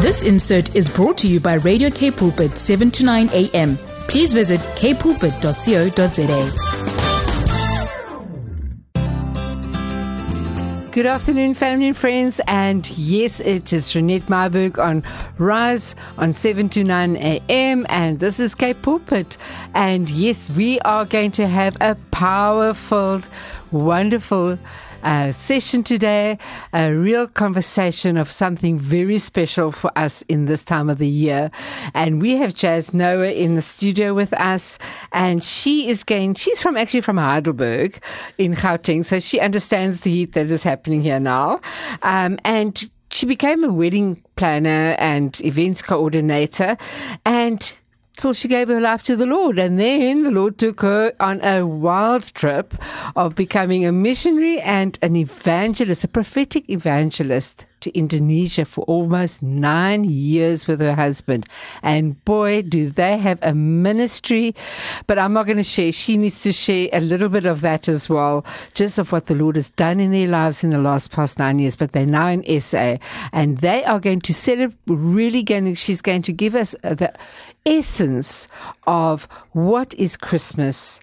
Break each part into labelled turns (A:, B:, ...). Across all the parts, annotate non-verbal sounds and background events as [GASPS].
A: This insert is brought to you by Radio Cape Pulpit 7 to 9 a.m. Please visit capepulpit.co.za.
B: Good afternoon, family and friends. And yes, it is Renette Myburgh on Rise on 7 to 9 a.m. And this is Cape Pulpit. And yes, we are going to have a powerful, wonderful uh, session today, a real conversation of something very special for us in this time of the year. And we have Jazz Noah in the studio with us, and she is going, she's from actually from Heidelberg in Gauteng, so she understands the heat that is happening here now. Um, and she became a wedding planner and events coordinator. And till she gave her life to the Lord. And then the Lord took her on a wild trip of becoming a missionary and an evangelist, a prophetic evangelist to Indonesia for almost nine years with her husband. And boy, do they have a ministry. But I'm not going to share. She needs to share a little bit of that as well, just of what the Lord has done in their lives in the last past nine years. But they're now in SA and they are going to celebrate, really going she's going to give us the essence of what is Christmas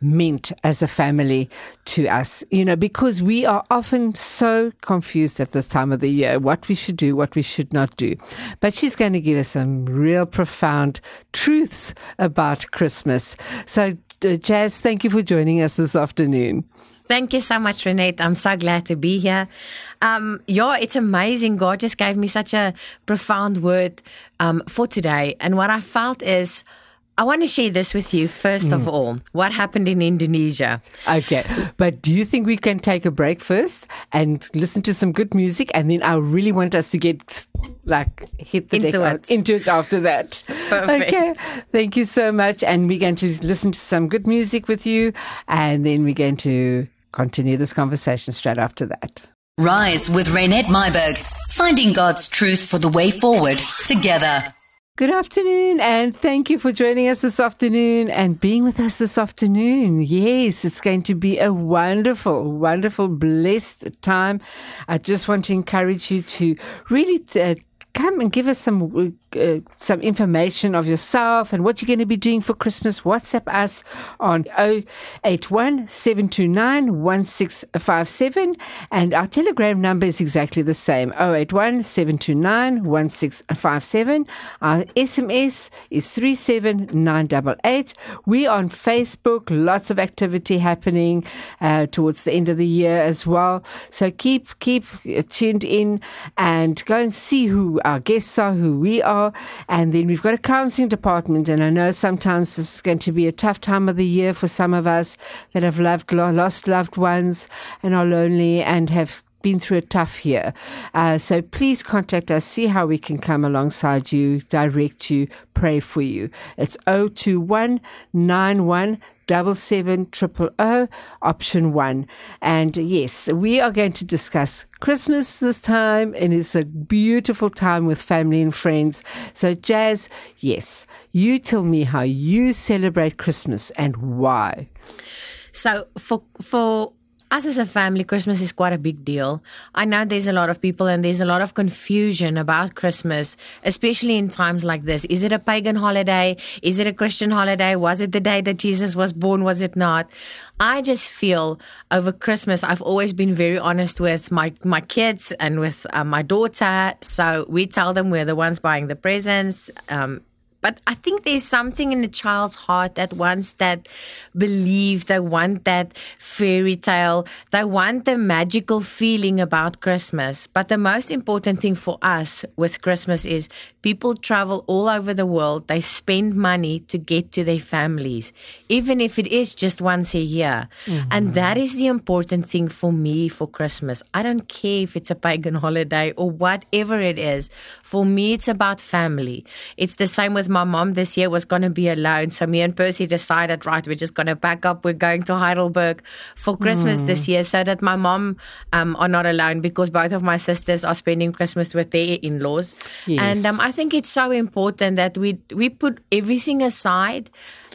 B: meant as a family to us, you know, because we are often so confused at this time of the year what we should do, what we should not do. But she's going to give us some real profound truths about Christmas. So, uh, Jazz, thank you for joining us this afternoon.
C: Thank you so much, Renette. I'm so glad to be here. Um, yeah, it's amazing. God just gave me such a profound word um, for today. And what I felt is, I want to share this with you first mm. of all. What happened in Indonesia?
B: Okay, but do you think we can take a break first and listen to some good music, and then I really want us to get like hit the
C: into
B: deck
C: it.
B: into it after that.
C: Perfect.
B: Okay, thank you so much, and we're going to listen to some good music with you, and then we're going to continue this conversation straight after that.
D: Rise with Renette Myburgh, finding God's truth for the way forward together.
B: Good afternoon, and thank you for joining us this afternoon and being with us this afternoon. Yes, it's going to be a wonderful, wonderful, blessed time. I just want to encourage you to really uh, come and give us some uh, some information of yourself and what you're going to be doing for Christmas. WhatsApp us on 081 729 1657 and our telegram number is exactly the same 081 729 1657. Our SMS is 37988. We on Facebook, lots of activity happening uh, towards the end of the year as well. So keep keep tuned in and go and see who our guests are, who we are. And then we've got a counseling department. And I know sometimes this is going to be a tough time of the year for some of us that have loved, lost loved ones and are lonely and have been through a tough year. Uh, so please contact us, see how we can come alongside you, direct you, pray for you. It's 021 91 double seven triple O option one. And yes, we are going to discuss Christmas this time, and it's a beautiful time with family and friends. So, Jazz, yes, you tell me how you celebrate Christmas and why.
C: So, for for us as a family, Christmas is quite a big deal. I know there's a lot of people and there's a lot of confusion about Christmas, especially in times like this. Is it a pagan holiday? Is it a Christian holiday? Was it the day that Jesus was born? Was it not? I just feel over Christmas, I've always been very honest with my, my kids and with uh, my daughter. So we tell them we're the ones buying the presents. Um, but I think there's something in the child's heart that wants that belief, they want that fairy tale, they want the magical feeling about Christmas. But the most important thing for us with Christmas is people travel all over the world, they spend money to get to their families, even if it is just once a year. Mm-hmm. And that is the important thing for me for Christmas. I don't care if it's a pagan [LAUGHS] holiday or whatever it is. For me, it's about family. It's the same with my mom this year was going to be alone. So me and Percy decided, right, we're just going to pack up. We're going to Heidelberg for Christmas mm. this year so that my mom um, are not alone because both of my sisters are spending Christmas with their in-laws.
B: Yes.
C: And um, I think it's so important that we, we put everything aside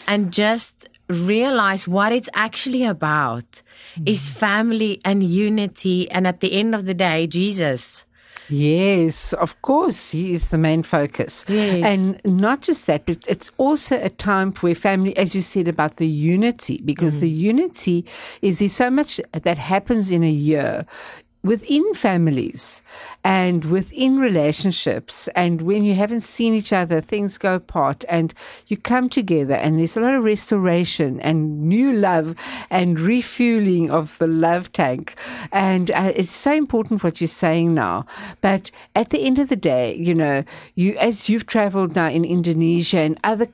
C: and just realize what it's actually about mm. is family and unity. And at the end of the day, Jesus.
B: Yes, of course, he is the main focus.
C: Yes.
B: And not just that, but it's also a time where family, as you said about the unity, because the unity is there's so much that happens in a year within families and within relationships and when you haven't seen each other things go apart and you come together and there's a lot of restoration and new love and refueling of the love tank. And uh, it's so important what you're saying now. But at the end of the day you know you as you've traveled now in Indonesia and other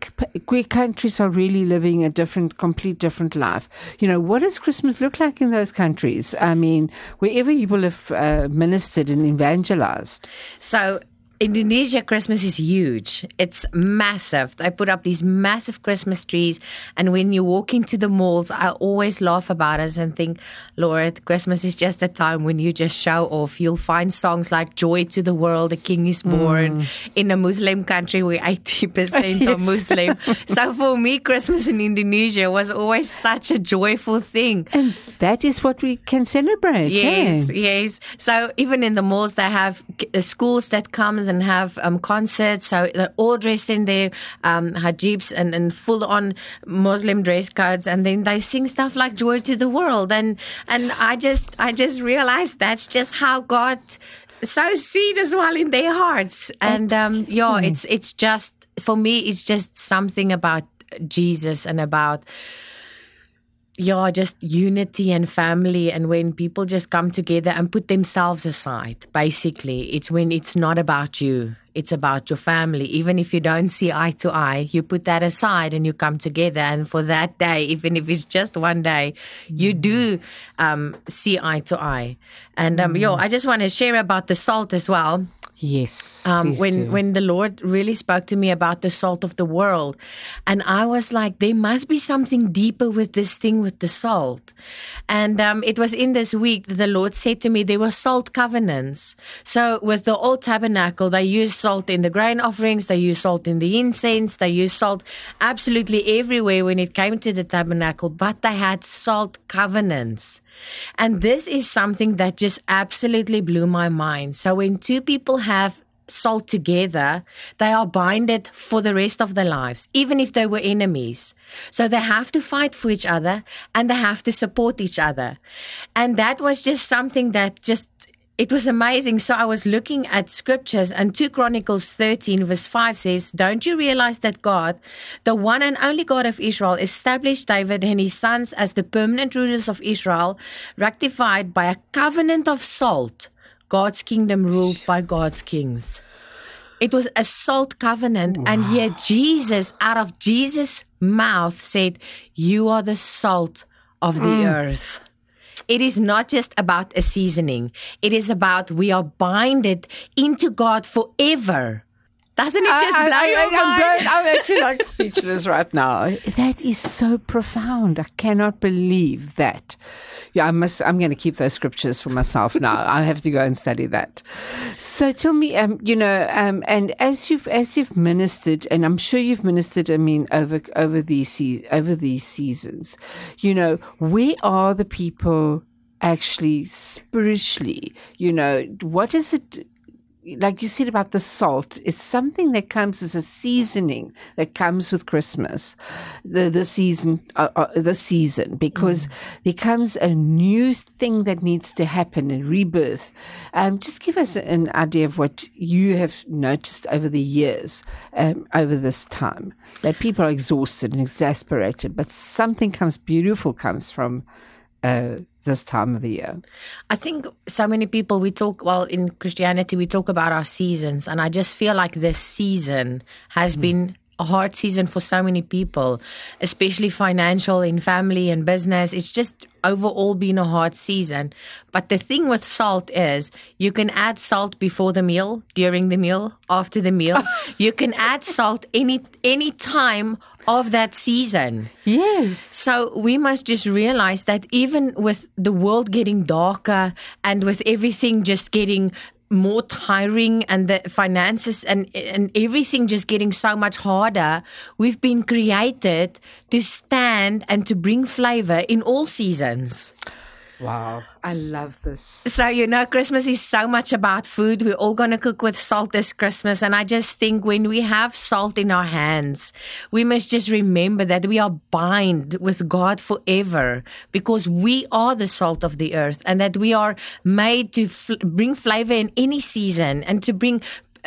B: where countries are really living a different complete different life you know what does Christmas look like in those countries? I mean wherever you will have uh, ministered and evangelized
C: So Indonesia Christmas is huge. It's massive. They put up these massive Christmas trees, and when you walk into the malls, I always laugh about it and think, Lord, Christmas is just a time when you just show off. You'll find songs like "Joy to the World," "The King is Born," in a Muslim country where eighty percent [LAUGHS] are
B: Yes.
C: Muslim. so for me, Christmas in Indonesia was always such a joyful thing.
B: and that is what we can celebrate
C: Yes,
B: eh?
C: yes. So even in the malls, they have schools that comes and have um, concerts. So they're all dressed in their um, hijabs and, and full on Muslim dress codes, and then they sing stuff like "Joy to the World." And and I just I just realized that's just how God so seed as well in their hearts. And um, yeah, it's it's just for me, it's just something about Jesus and about yeah, just unity and family. And when people just come together and put themselves aside, basically, it's when it's not about you, it's about your family. Even if you don't see eye to eye, you put that aside and you come together. And for that day, even if it's just one day, you do um, see eye to eye. And um, yo, I just want to share about the salt as well
B: yes
C: um, when
B: do.
C: when the Lord really spoke to me about the salt of the world, and I was like, there must be something deeper with this thing with the salt. And um, it was in this week that the Lord said to me there were salt covenants. So with the old tabernacle, they used salt in the grain offerings, they used salt in the incense, they used salt absolutely everywhere when it came to the tabernacle, but they had salt covenants. And this is something that just absolutely blew my mind. So when two people have salt together, they are binded for the rest of their lives, even if they were enemies. So they have to fight for each other and they have to support each other. And that was just something that just it was amazing. So I was looking at scriptures, and 2 Chronicles 13, verse 5 says, Don't you realize that God, the one and only God of Israel, established David and his sons as the permanent rulers of Israel, rectified by a covenant of salt, God's kingdom ruled by God's kings? It was a salt covenant, and yet Jesus, out of Jesus' mouth, said, You are the salt of the mm. earth. It is not just about a seasoning. It is about we are binded into God forever. Doesn't it just
B: I,
C: blow
B: I,
C: your
B: I, I'm,
C: mind?
B: blown- I'm actually like speechless right now. That is so profound. I cannot believe that. Yeah, I must. I'm going to keep those scriptures for myself now. [LAUGHS] I have to go and study that. So tell me, um, you know, um, and as you've as you've ministered, and I'm sure you've ministered. I mean, over over these over these seasons, you know, where are the people actually spiritually? You know, what is it? Like you said about the salt, it's something that comes as a seasoning that comes with Christmas, the the season, uh, uh, the season, because there comes a new thing that needs to happen, a rebirth. Um, just give us an idea of what you have noticed over the years, um, over this time, that people are exhausted and exasperated, but something comes beautiful comes from uh, this time of the year.
C: I think so many people we talk well in Christianity we talk about our seasons and I just feel like this season has hmm. been a hard season for so many people, especially financial in family and business. It's just overall been a hard season. But the thing with salt is you can add salt before the meal, during the meal, after the meal. [LAUGHS] you can add salt any any time of that season.
B: Yes.
C: So we must just realize that even with the world getting darker and with everything just getting more tiring and the finances and and everything just getting so much harder, we've been created to stand and to bring flavor in all seasons.
B: Wow, I love this.
C: So, you know, Christmas is so much about food. We're all going to cook with salt this Christmas. And I just think when we have salt in our hands, we must just remember that we are bind with God forever because we are the salt of the earth and that we are made to fl- bring flavor in any season and to bring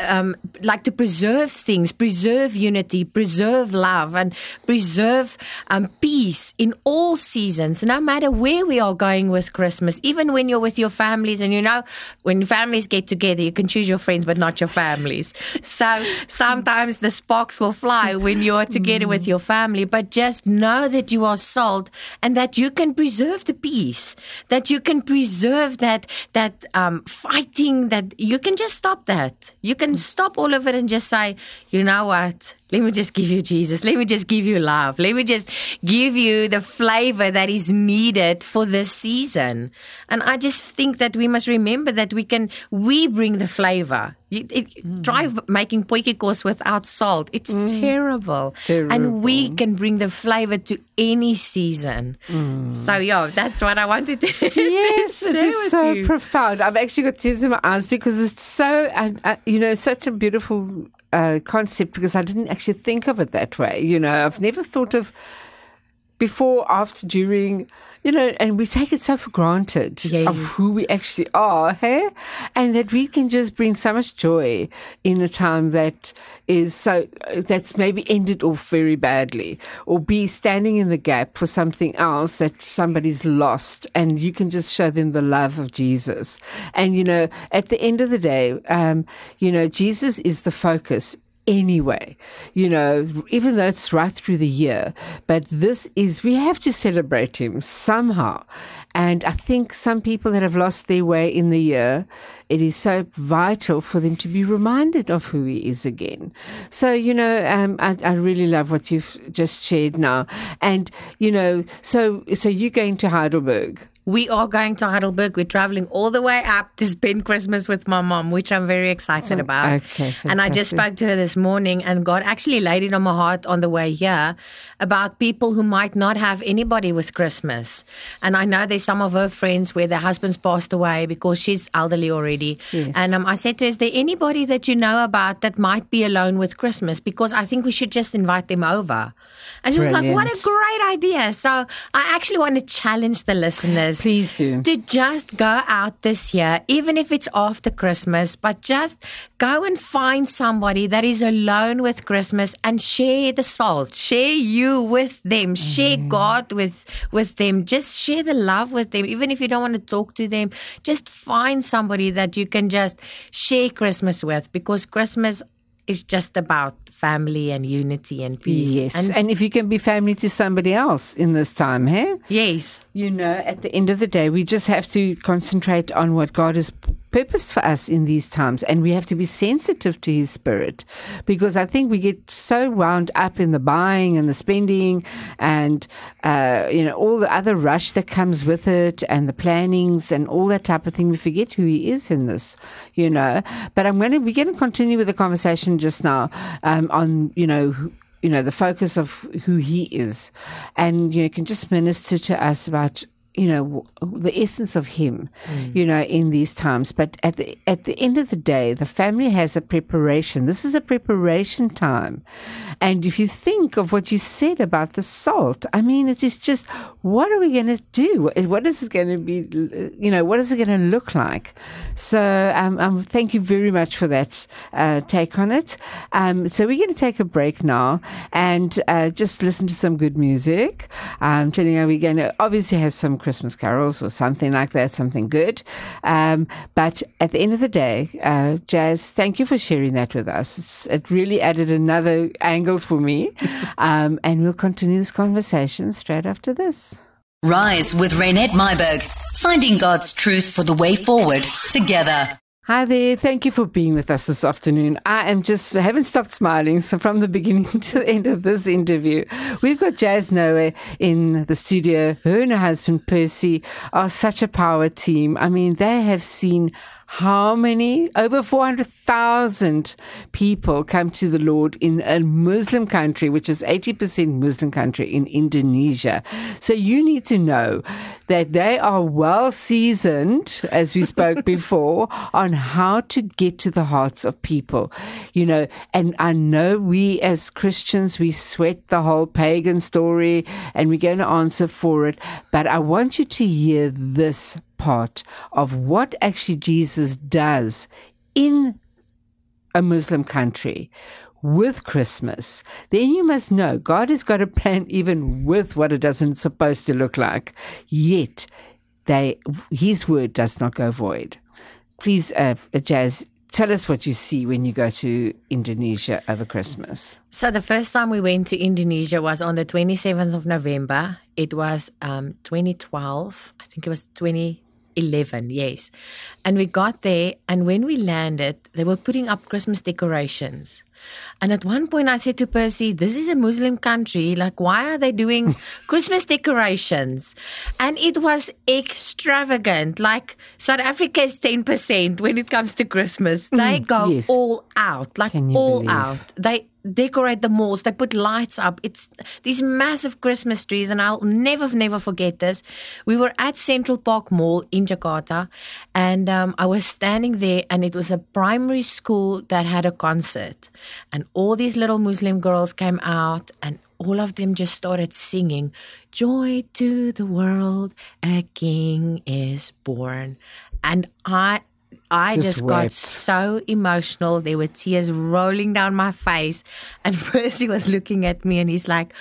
C: um, like to preserve things, preserve unity, preserve love, and preserve um, peace in all seasons, no matter where we are going with Christmas, even when you're with your families. And you know, when families get together, you can choose your friends, but not your families. So sometimes the sparks will fly when you're together with your family, but just know that you are salt and that you can preserve the peace, that you can preserve that, that um, fighting, that you can just stop that. You can stop all of it and just say, you know what? Let me just give you Jesus. Let me just give you love. Let me just give you the flavor that is needed for this season. And I just think that we must remember that we can, we bring the flavor. You, it, mm. Try making potjiekos without salt. It's mm. terrible.
B: terrible.
C: And we can bring the flavor to any season.
B: Mm.
C: So, yeah, that's what I wanted to [LAUGHS]
B: Yes,
C: to
B: it is so
C: you.
B: profound. I've actually got tears in my eyes because it's so, uh, uh, you know, such a beautiful uh, concept because I didn't actually think of it that way. You know, I've never thought of before, after, during, you know, and we take it so for granted
C: Yeah.
B: of who we actually are, hey? And that we can just bring so much joy in a time that is so, that's maybe ended off very badly or be standing in the gap for something else that somebody's lost and you can just show them the love of Jesus. And, you know, at the end of the day, um, you know, Jesus is the focus anyway, you know, even though it's right through the year. But this is, we have to celebrate him somehow. And I think some people that have lost their way in the year, it is so vital for them to be reminded of who he is again. So, you know, um, I, I really love what you've just shared now. And, you know, so, so you're going to Heidelberg.
C: We are going to Heidelberg. We're traveling all the way up to spend Christmas with my mom, which I'm very excited about.
B: Oh, okay,
C: and I just spoke to her this morning, and God actually laid it on my heart on the way here about people who might not have anybody with Christmas. And I know there's some of her friends where their husbands passed away because she's elderly already.
B: Yes.
C: And um, I said to her, Is there anybody that you know about that might be alone with Christmas? Because I think we should just invite them over. And she was like, What a great idea. So I actually want to challenge the listeners
B: Please do.
C: to just go out this year, even if it's after Christmas, but just go and find somebody that is alone with Christmas and share the salt, share you with them, share mm-hmm. God with with them, just share the love with them. Even if you don't want to talk to them, just find somebody that you can just share Christmas with because Christmas is just about family and unity and peace.
B: Yes.
C: And,
B: And, if you can be family to somebody else in this time, hey?
C: yes.
B: You know, at the end of the day, we just have to concentrate on what God has purposed for us in these times. And we have to be sensitive to His Spirit because I think we get so wound up in the buying and the spending and, uh, you know, all the other rush that comes with it and the plannings and all that type of thing. We forget who He is in this, you know. But I'm going to, we're going to continue with the conversation just now um, on, you know, who- you know, the focus of who he is. And, you know, can just minister to us about, you know, the essence of him, you know, in these times. But at the, at the end of the day, the family has a preparation. This is a preparation time. And if you think of what you said about the salt, I mean, it is just, what are we going to do? What is it going to be, you know, what is it going to look like? So, um, um, thank you very much for that, uh, take on it. Um, so we're going to take a break now and, uh, just listen to some good music. Um, telling you, we're going to obviously have some Christmas carols or something like that, something good. Um, but at the end of the day, uh, Jazz, thank you for sharing that with us. It's, it really added another angle for me. [LAUGHS] um, and we'll continue this conversation straight after this.
D: Rise with Renette Myburgh. Finding God's truth for the way forward together.
B: Hi there. Thank you for being with us this afternoon. I am just, I haven't stopped smiling so from the beginning [LAUGHS] to the end of this interview. We've got Jazz Noah in the studio. Her and her husband Percy are such a power team. I mean, they have seen how many? Over 400,000 people come to the Lord in a Muslim country, which is 80% Muslim country in Indonesia. So you need to know that they are well seasoned, as we spoke [LAUGHS] before, on how to get to the hearts of people. You know, and I know we as Christians, we sweat the whole pagan story and we're going to answer for it. But I want you to hear this part of what actually Jesus does in a Muslim country with Christmas, then you must know God has got a plan even with what it doesn't supposed to look like. Yet, they His word does not go void. Please, uh, Jazz, tell us what you see when you go to Indonesia over Christmas.
C: So the first time we went to Indonesia was on the 27th of November. It was um, 2012. I think it was 2011, yes. And we got there, and when we landed, they were putting up Christmas decorations. And at one point, I said to Percy, This is a Muslim country. Like, why are they doing [LAUGHS] Christmas decorations? And it was extravagant. Like, South Africa is 10% when it comes to Christmas. They go
B: yes.
C: all out, like, all
B: believe?
C: out. They decorate the malls. They put lights up. It's these massive Christmas trees, and I'll never, never forget this. We were at Central Park Mall in Jakarta, and um, I was standing there, and it was a primary school that had a concert, and all these little Muslim girls came out, and all of them just started singing, "Joy to the world, a King is born," and I. I
B: Just
C: just, got so emotional. There were tears rolling down my face. And [LAUGHS] Percy was looking at me and he's like,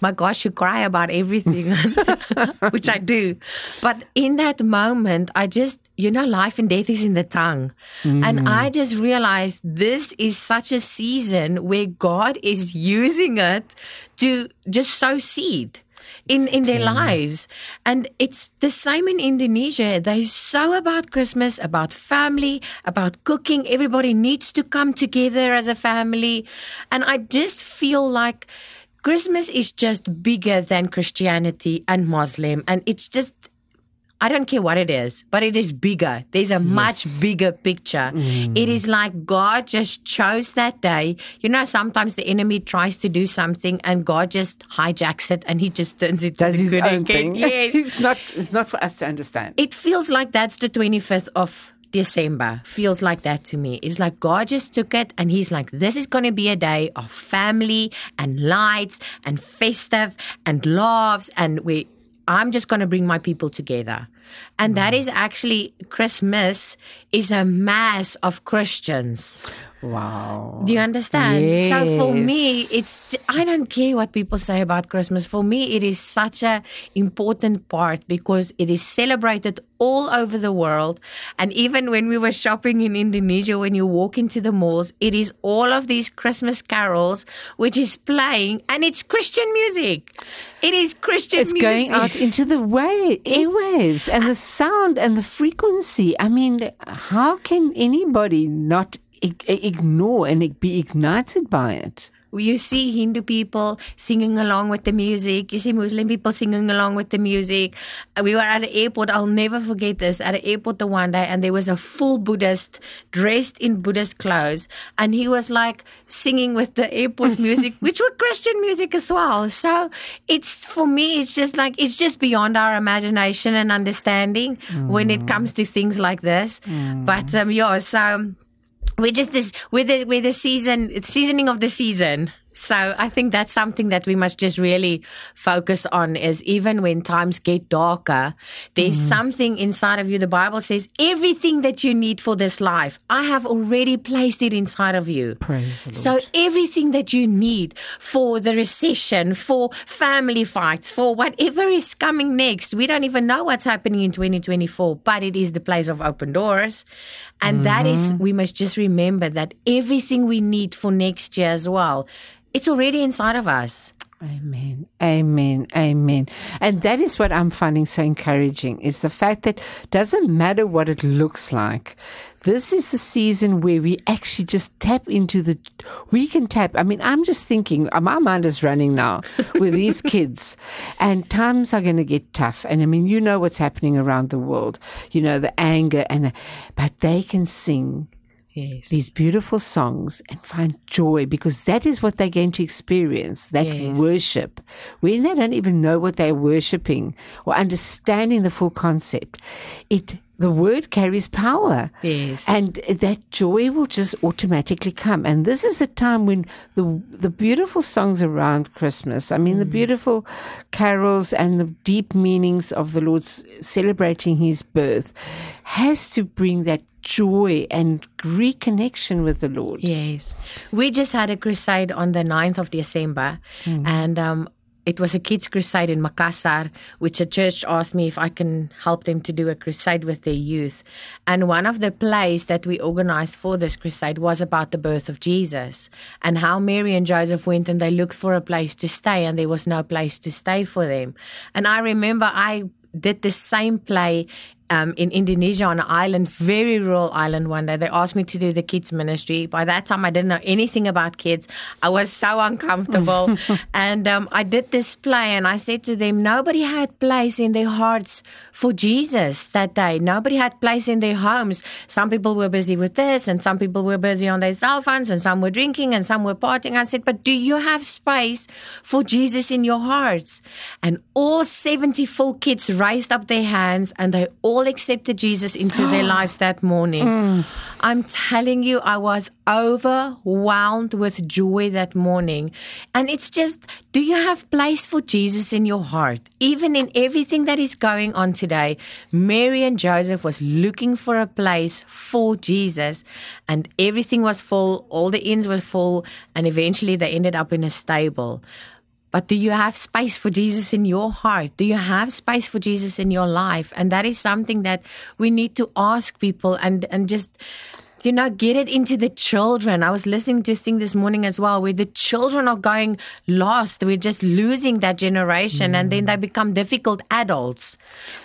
C: my gosh, you cry about everything, [LAUGHS] which I do. But in that moment, I just, you know, life and death is in the tongue. And mm. I just realized this is such a season where God is using it to just sow seed in in their lives. And it's the same in Indonesia. They so about Christmas about family about cooking. Everybody needs to come together as a family. And I just feel like Christmas is just bigger than Christianity and Muslim and it's just I don't care what it is, but it is bigger. There's a much bigger picture. Mm. It is like God just chose that day. You know, sometimes the enemy tries to do something and God just hijacks it and he just turns it
B: Does
C: to
B: his
C: good
B: own
C: again.
B: thing.
C: Yes. [LAUGHS]
B: it's not. It's not for us to understand.
C: It feels like that's the 25th of December. Feels like that to me. It's like God just took it and He's like, this is going to be a day of family and lights and festive and laughs. And we, I'm just going to bring my people together. And that mm. is actually Christmas is a mass of Christians.
B: Wow.
C: Do you understand? So for me, it's I don't care what people say about Christmas. For me, it is such a important part because it is celebrated all over the world. And even when we were shopping in Indonesia, when you walk into the malls, it is all of these Christmas carols which is playing, and it's Christian music. It is Christian
B: It's
C: music.
B: going out into the way [LAUGHS] airwaves and the sound and the frequency. I mean, how can anybody not ignore and be ignited by it?
C: you see Hindu people singing along with the music. You see Muslim people singing along with the music. Uh, We were at an airport. I'll never forget this. At an airport the one day, and there was a full Buddhist dressed in Buddhist clothes, and he was like singing with the airport [LAUGHS] music, which were Christian music as well. So it's for me, it's just like it's just beyond our imagination and understanding when it comes to things like this. But um, yeah, so we're just this we're the we're the season seasoning of the season so i think that's something that we must just really focus on is even when times get darker there's mm. something inside of you the bible says everything that you need for this life i have already placed it inside of you
B: Praise the Lord.
C: so everything that you need for the recession, for family fights, for whatever is coming next, we don't even know what's happening in 2024, but it is the place of open doors. And that is, mm-hmm. we must just remember that everything we need for next year as well, it's already inside of us.
B: Amen. Amen. Amen. And that is what I'm finding so encouraging is the fact that doesn't matter what it looks like. This is the season where we actually just tap into the, we can tap. I mean, I'm just thinking, uh, my mind is running now with these [LAUGHS] kids and times are going to get tough. And I mean, you know what's happening around the world, you know, the anger and, the, but they can sing
C: Yes.
B: these beautiful songs and find joy because that is what they're going to experience that
C: Yes.
B: worship when they don't even know what they're worshiping or understanding the full concept it the word carries power.
C: Yes.
B: and that joy will just automatically come. And this is a time when the the beautiful songs around christmas i mean the beautiful carols and the deep meanings of the lord's celebrating his birth has to bring that joy and reconnection with the lord.
C: Yes. We just had a crusade on the 9th of December, and um, it was a kids' crusade in Makassar, which a church asked me if I can help them to do a crusade with their youth. And one of the plays that we organized for this crusade was about the birth of Jesus and how Mary and Joseph went and they looked for a place to stay, and there was no place to stay for them. And I remember I did the same play um, in Indonesia on an island, very rural island one day. They asked me to do the kids ministry. By that time, I didn't know anything about kids. I was so uncomfortable. [LAUGHS] and um, I did this play and I said to them, nobody had place in their hearts for Jesus that day. Nobody had place in their homes. Some people were busy with this and some people were busy on their cell phones and some were drinking and some were partying. I said, but do you have space for Jesus in your hearts? And all 74 kids raised up their hands and they all accepted Jesus into their [GASPS] lives that morning. Mm. I'm telling you, I was overwhelmed with joy that morning. And it's just, do you have place for Jesus in your heart? Even in everything that is going on today, Mary and Joseph was looking for a place for Jesus and everything was full. All the inns were full and eventually they ended up in a stable. But do you have space for Jesus in your heart? Do you have space for Jesus in your life? And that is something that we need to ask people and, and just, you know, get it into the children. I was listening to a thing this morning as well where the children are going lost. We're just losing that generation and then they mm. become difficult adults.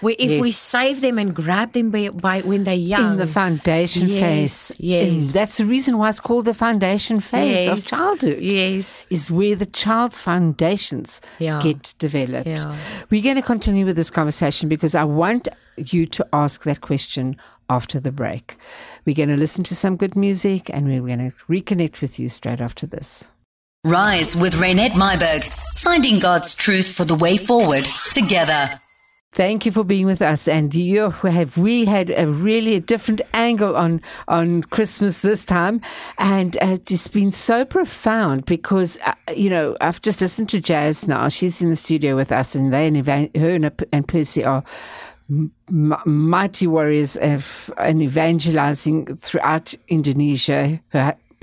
C: Where if we save them and grab them by, by when they're young.
B: in the foundation
C: Yes,
B: phase.
C: yes.
B: And that's the reason why it's called the foundation phase of childhood.
C: Yes.
B: Is where the child's foundations
C: Yeah.
B: get developed.
C: Yeah.
B: We're going to continue with this conversation because I want you to ask that question after the break. We're going to listen to some good music and we're going to reconnect with you straight after this.
D: Rise with Renette Myburgh, finding God's truth for the way forward together.
B: Thank you for being with us. And you have we had a really a different angle on on Christmas this time, and uh, it's been so profound because uh, you know I've just listened to Jazz now. She's in the studio with us, and they and Evan- her and, and Percy are mighty warriors of and evangelizing throughout Indonesia.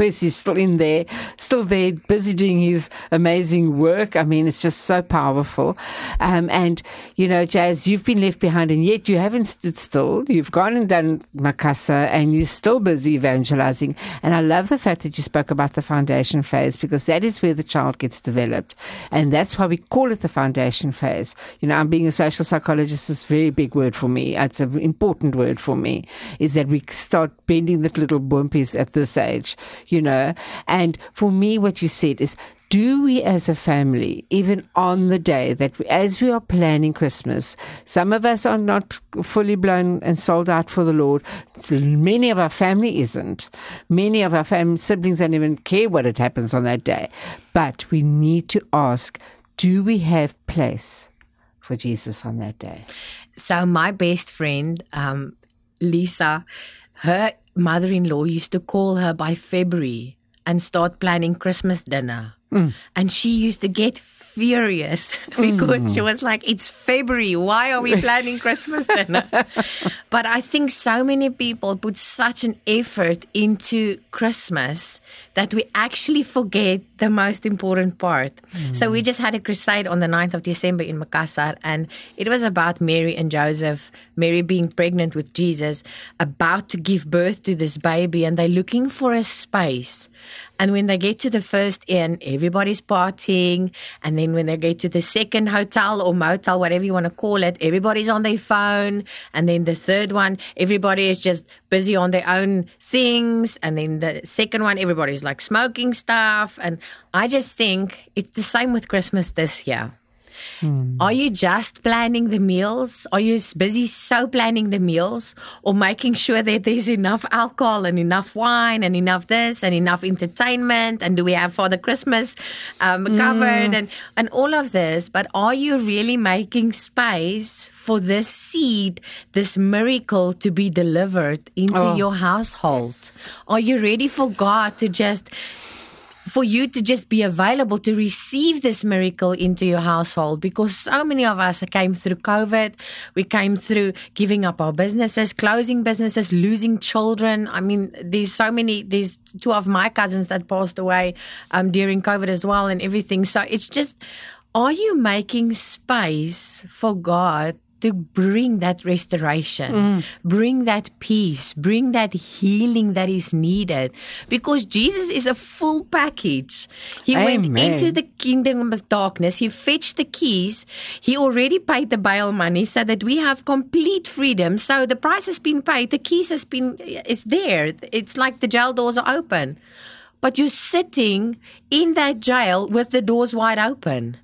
B: Percy's still in there, still there, busy doing his amazing work. I mean, it's just so powerful. Um, and, you know, Jazz, you've been left behind and yet you haven't stood still. You've gone and done Makassar and you're still busy evangelizing. And I love the fact that you spoke about the foundation phase because that is where the child gets developed. And that's why we call it the foundation phase. You know, I'm being a social psychologist is a very big word for me. It's an important word for me is that we start bending the little bumpies at this age, you know. And for me, what you said is, do we as a family, even on the day that we, as we are planning Christmas, some of us are not fully blown and sold out for the Lord. So many of our family isn't. Many of our family siblings don't even care what it happens on that day. But we need to ask, do we have place for Jesus on that day?
C: So my best friend, um, Lisa, her mother-in-law used to call her by February and start planning Christmas dinner. Mm. And she used to get furious [LAUGHS] because mm. she was like, It's February. Why are we [LAUGHS] planning Christmas dinner? but I think so many people put such an effort into Christmas that we actually forget the most important part. Mm. So we just had a crusade on the 9th of December in Makassar, and it was about Mary and Joseph, Mary being pregnant with Jesus, about to give birth to this baby, and they're looking for a space. And when they get to the first inn, everybody's partying. And then when they get to the second hotel or motel, whatever you want to call it, everybody's on their phone. And then the third one, everybody is just busy on their own things. And then the second one, everybody's like smoking stuff. And I just think it's the same with Christmas this year. Are you just planning the meals? Are you busy so planning the meals or making sure that there's enough alcohol and enough wine and enough this and enough entertainment? And do we have Father Christmas um, covered and, and all of this? But are you really making space for this seed, this miracle to be delivered into
B: Oh.
C: your household? Are you ready for God to just for you to just be available to receive this miracle into your household because so many of us came through COVID. We came through giving up our businesses, closing businesses, losing children. I mean, there's so many, there's two of my cousins that passed away um, during COVID as well and everything. So it's just, are you making space for God to bring that restoration, mm. bring that peace, bring that healing that is needed. Because Jesus is a full package. He went into the kingdom of darkness. He fetched the keys. He already paid the bail money so that we have complete freedom. So the price has been paid. The keys has been, is there. It's like the jail doors are open. But you're sitting in that jail with the doors wide open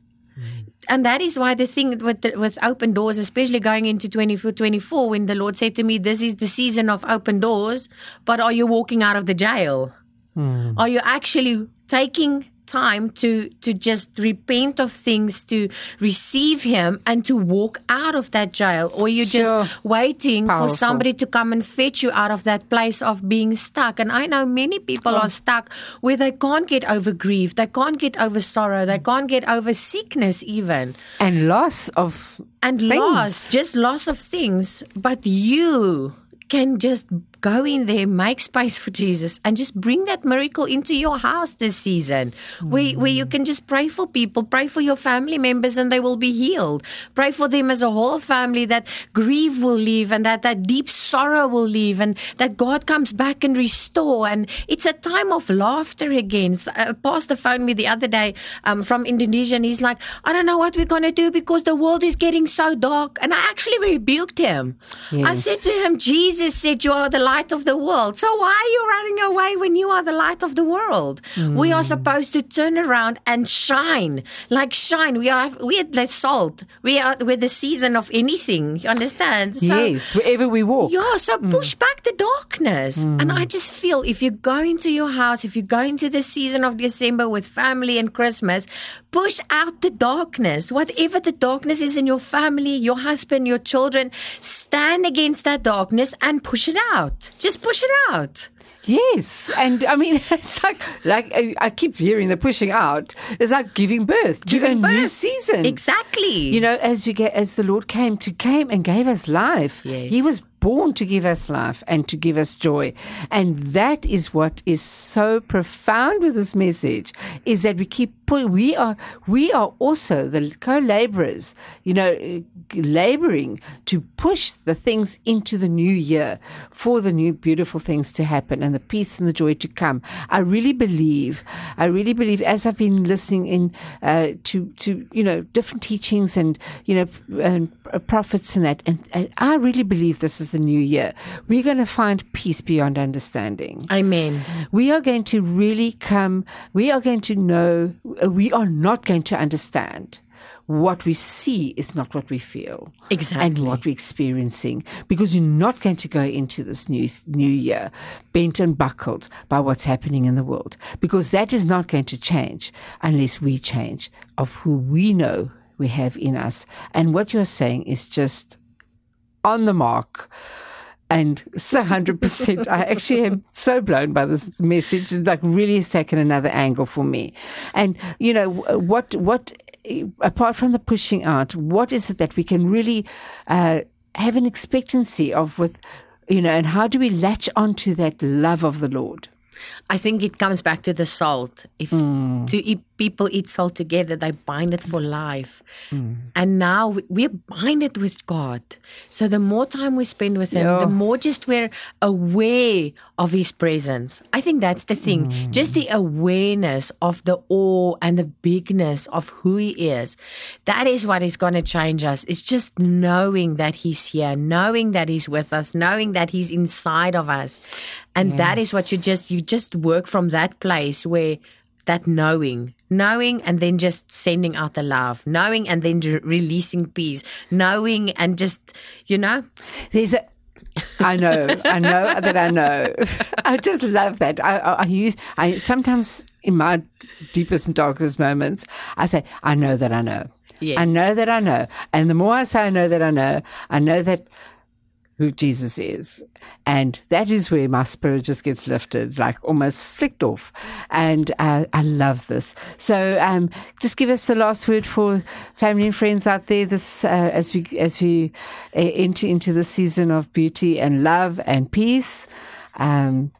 C: and that is why the thing with the, with open doors, especially going into 24, 24, when the Lord said to me, "This is the season of open doors," but are you walking out of the jail? Hmm. Are you actually taking time to to just repent of things, to receive Him, and to walk out of that jail, or you
B: Sure.
C: just waiting
B: Powerful.
C: for somebody to come and fetch you out of that place of being stuck? And I know many people are stuck where they can't get over grief, they can't get over sorrow, they can't get over sickness, even
B: And loss of
C: and
B: things.
C: loss, just loss of things. But you can just go in there, make space for Jesus, and just bring that miracle into your house this season, where, where you can just pray for people, pray for your family members, and they will be healed. Pray for them as a whole family that grief will leave and that that deep sorrow will leave, and that God comes back and restore. And it's a time of laughter again. So, A pastor phoned me the other day um, from Indonesia, and he's like, "I don't know what we're gonna do because the world is getting so dark." And I actually rebuked him. I said to him, Jesus said you are the light of the world. So why are you running away when you are the light of the world? We are hmm. supposed to turn around and shine. Like shine. We are we are the salt. We are we're the season of anything. You understand? So,
B: yes, wherever we walk.
C: yeah, so hmm. push back the darkness. Hmm. And I just feel if you go into your house, if you go into the season of December with family and Christmas, push out the darkness. Whatever the darkness is in your family, your husband, your children, stand against that darkness and push it out. Just push it out.
B: Yes, and I mean [LAUGHS] it's like like I, keep hearing the pushing out. It's like giving birth to a
C: Giving
B: new
C: birth.
B: season.
C: Exactly.
B: You know, as we get as the Lord came to came and gave us life.
C: Yes.
B: He was born to give us life and to give us joy. And that is what is so profound with this message is that we keep we are we are also the co-laborers, you know, laboring to push the things into the new year for the new beautiful things to happen and the peace and the joy to come. I really believe, I really believe as I've been listening in uh, to to you know different teachings and you know and prophets and that, and, and I really believe this is the new year. We're going to find peace beyond understanding.
C: Amen.
B: We are going to really come. We are going to know. We are not going to understand. What we see is not what we feel.
C: exactly And
B: what we're experiencing. Because you're not going to go into this new, new year bent and buckled by what's happening in the world. Because that is not going to change unless we change of who we know we have in us. And what you're saying is just on the mark. And so 100%. I actually am so blown by this message. It like really has taken another angle for me. And, you know, what, what, apart from the pushing out, what is it that we can really, uh, have an expectancy of with, you know, and how do we latch onto that love of the Lord?
C: I think it comes back to the salt. If to if people eat salt together, they bind it for life. Mm. And now we- we're binded with God. So the more time we spend with Him,
B: Yeah.
C: the more just we're aware of His presence. I think that's the thing. Mm. Just the awareness of the awe and the bigness of who He is. That is what is going to change us. It's just knowing that He's here, knowing that He's with us, knowing that He's inside of us. And that is what you just, you just work from that place where that knowing, knowing and then just sending out the love, knowing and then re- releasing peace, knowing and just, you know,
B: There's a. I know, I know that I know. I just love that. I, I, I use. I sometimes in my deepest and darkest moments, I say, "I know that I know."
C: Yes.
B: I know that I know, and the more I say, "I know that I know," I know that who Jesus is. And that is where my spirit just gets lifted, like almost flicked off. And uh, I love this. So um, just give us the last word for family and friends out there this uh, as we as we uh, enter into the season of beauty and love and peace. Um,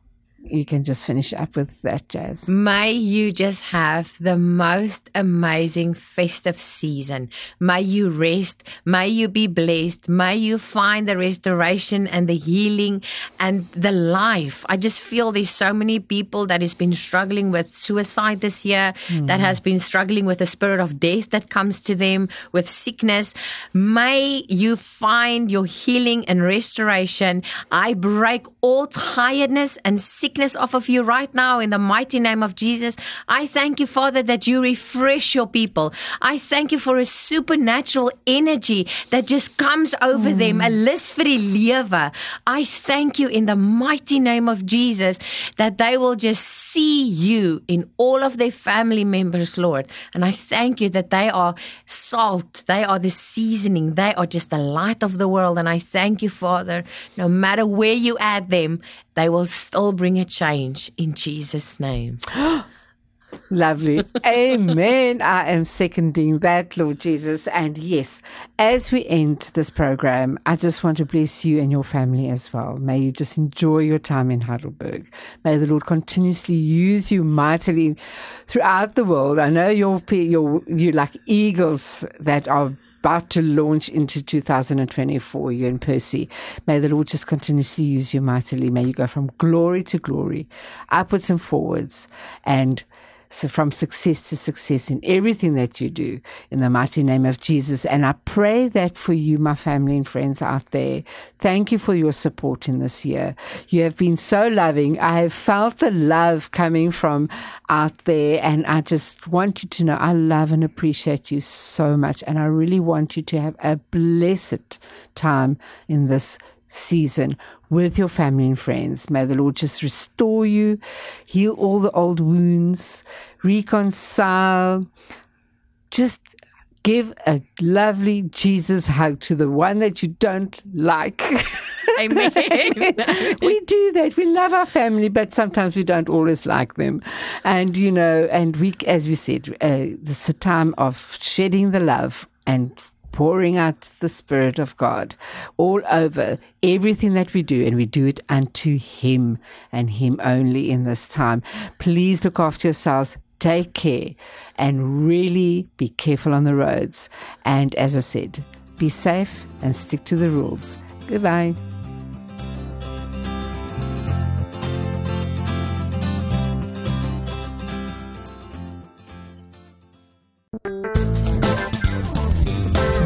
B: you can just finish up with that, Jazz.
C: May you just have the most amazing festive season. May you rest. May you be blessed. May you find the restoration and the healing and the life. I just feel there's so many people that has been struggling with suicide this year, that has been struggling with the spirit of death that comes to them, with sickness. May you find your healing and restoration. I break all tiredness and sickness off of you right now in the mighty name of Jesus. I thank you, Father, that you refresh your people. I thank you for a supernatural energy that just comes over them, a mm. list vir die lewe. I thank you in the mighty name of Jesus that they will just see you in all of their family members, Lord. And I thank you that they are salt, they are the seasoning, they are just the light of the world. And I thank you, Father, no matter where you add them, they will still bring a change in Jesus' name. [GASPS]
B: Lovely. Amen. I am seconding that, Lord Jesus. And yes, as we end this program, I just want to bless you and your family as well. May you just enjoy your time in Heidelberg. May the Lord continuously use you mightily throughout the world. I know you're, you're, you're like eagles that are about to launch into 2024, you and Percy. May the Lord just continuously use you mightily. May you go from glory to glory, upwards and forwards, and so from success to success in everything that you do in the mighty name of Jesus. And I pray that for you, my family and friends out there. Thank you for your support in this year. You have been so loving. I have felt the love coming from out there. And I just want you to know I love and appreciate you so much. And I really want you to have a blessed time in this season with your family and friends. May the Lord just restore you, heal all the old wounds, reconcile, just give a lovely Jesus hug to the one that you don't like. [LAUGHS]
C: Amen. [LAUGHS]
B: we do that. We love our family, but sometimes we don't always like them. And, you know, and we, as we said, uh, it's a time of shedding the love and pouring out the Spirit of God all over everything that we do, and we do it unto Him and Him only in this time. Please look after yourselves. Take care and really be careful on the roads. And as I said, be safe and stick to the rules. Goodbye.